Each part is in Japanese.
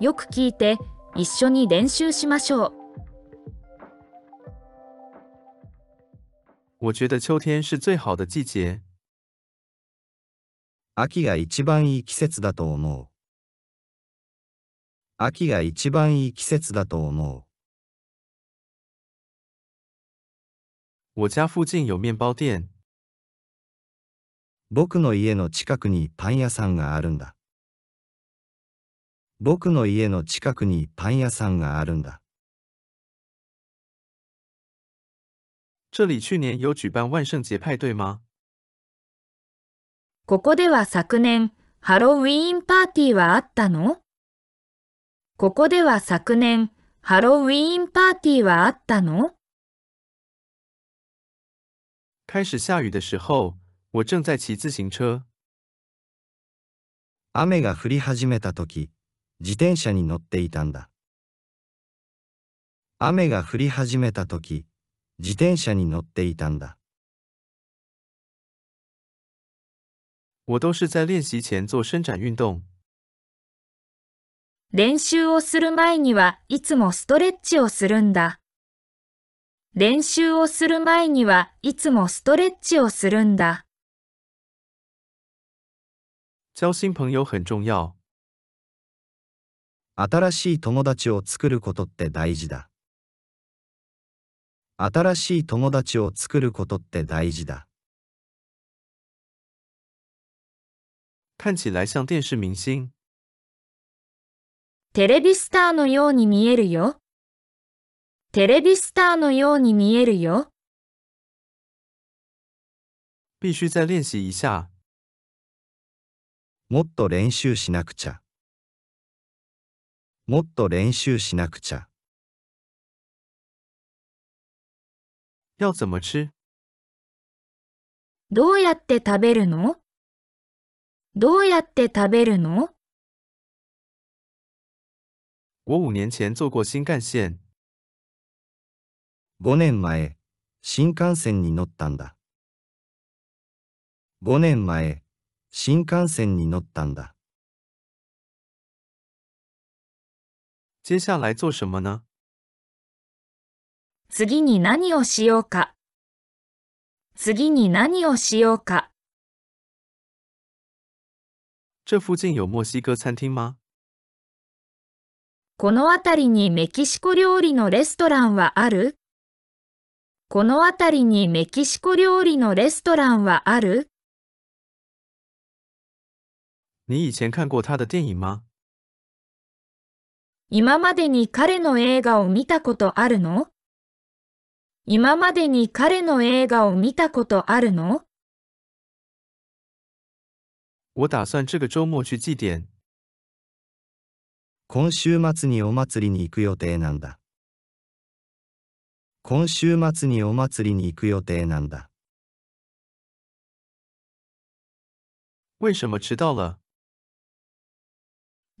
よく聞いて一緒に練習しましょう。我觉得秋天是最好的季节。秋が一番いい季節だと思う。秋が一番いい季節だと思う。我家附近有面包店。僕の家の近くにパン屋さんがあるんだ。僕の家の近くにパン屋さんがあるんだ。这里去年有举办万圣节派对吗？ここでは昨年、ハロウィーンパーティーはあったの？ここでは昨年、ハロウィーンパーティーはあったの？开始下雨的时候，我正在骑自行车。雨が降り始めたとき、自転車に乗っていたんだ。雨が降り始めたとき、自転車に乗っていたんだ。我都是在练习前做伸展运动。練習をする前にはいつもストレッチをするんだ。練習をする前にはいつもストレッチをするんだ。交新朋友很重要。新しい友達を作ることって大事だ。新しい友達を作ることって大事だ。看起来像电视明星。テレビスターのように見えるよ。テレビスターのように見えるよ。必须再练习一下。もっと練習しなくちゃ。もっと練習しなくちゃ。要怎么吃？どうやって食べるの？どうやって食べるの？我五年前坐过新干线。5年前、新幹線に乗ったんだ。5年前、新幹線に乗ったんだ。接下来做什么呢？次に何をしようか？次に何をしようか？这附近有墨西哥餐厅吗？この辺りにメキシコ料理のレストランはある？この辺りにメキシコ料理のレストランはある？你以前看过他的电影吗？今までに彼の映画を見たことあるの？今までに彼の映画を見たことあるの？我打算这个周末去祭典。今週末にお祭りに行く予定なんだ。今週末にお祭りに行く予定なんだ。为什么迟到了？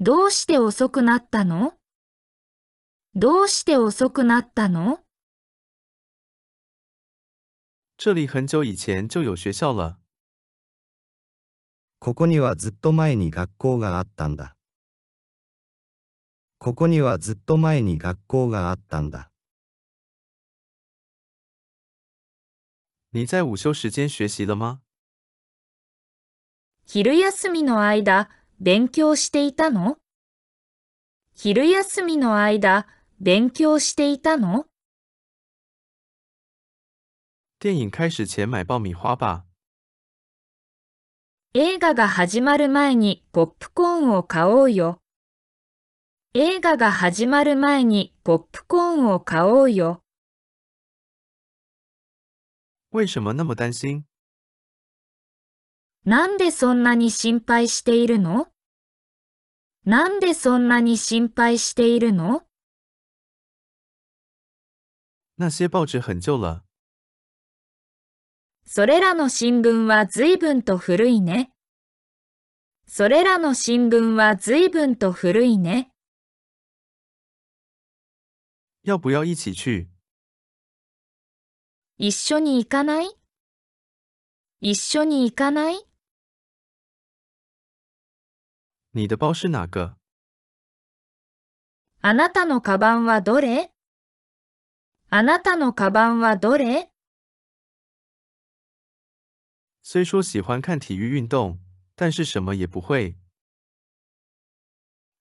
どうして遅くなったの？どうして遅くなったの？这里很久以前就有学校了。ここにはずっと前に学校があったんだ。ここにはずっと前に学校があったんだ。你在午休时间学习了吗？昼休みの間、勉強していたの？昼休みの間、勉強していたの？电影开始前买爆米花吧。映画が始まる前にポップコーンを買おうよ。映画が始まる前にポップコーンを買おうよ。为什么那么担心？なんでそんなに心配しているの？なんでそんなに心配しているの？那些报纸很旧了。それらの新聞は随分と古いね。それらの新聞は随分と古いね。要不要一起去？一緒に行かない？一緒に行かない？你的包是哪个？あなたのカバンはどれ？あなたのカバンはどれ？虽说喜欢看体育运动，但是什么也不会。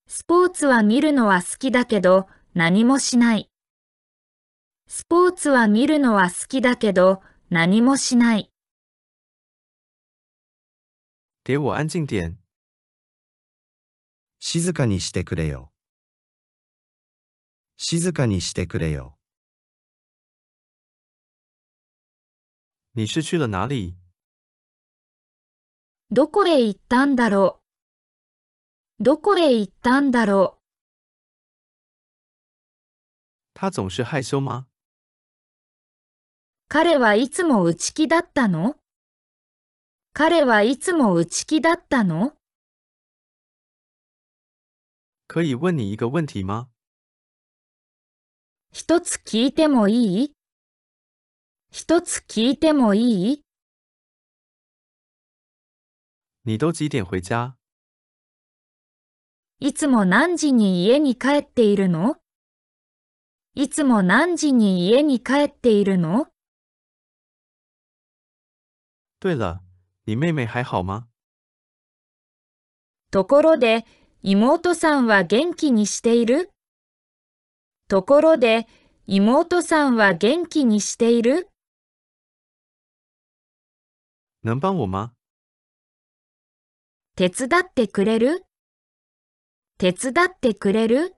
スポーツは見るのは好きだけど何もしない。スポーツは見るのは好きだけど何もしない。给我安静点。静かにしてくれよ。静かにしてくれよ。你是去了哪里？どこへ行ったんだろう？どこへ行ったんだろ他总是害羞吗？う彼はいつも内気だったの？彼はいつも内気だったの？可以问你一个问题吗？一つ聞いてもいい？一つ聞いてもいい？你都几点回家？いつも何時に家に帰っているの？いつも何時に家に帰っているの？对了，你妹妹还好吗？ところで、妹さんは元気にしている？ところで、妹さんは元気にしている？能帮我吗？手伝ってくれる？手伝ってくれる？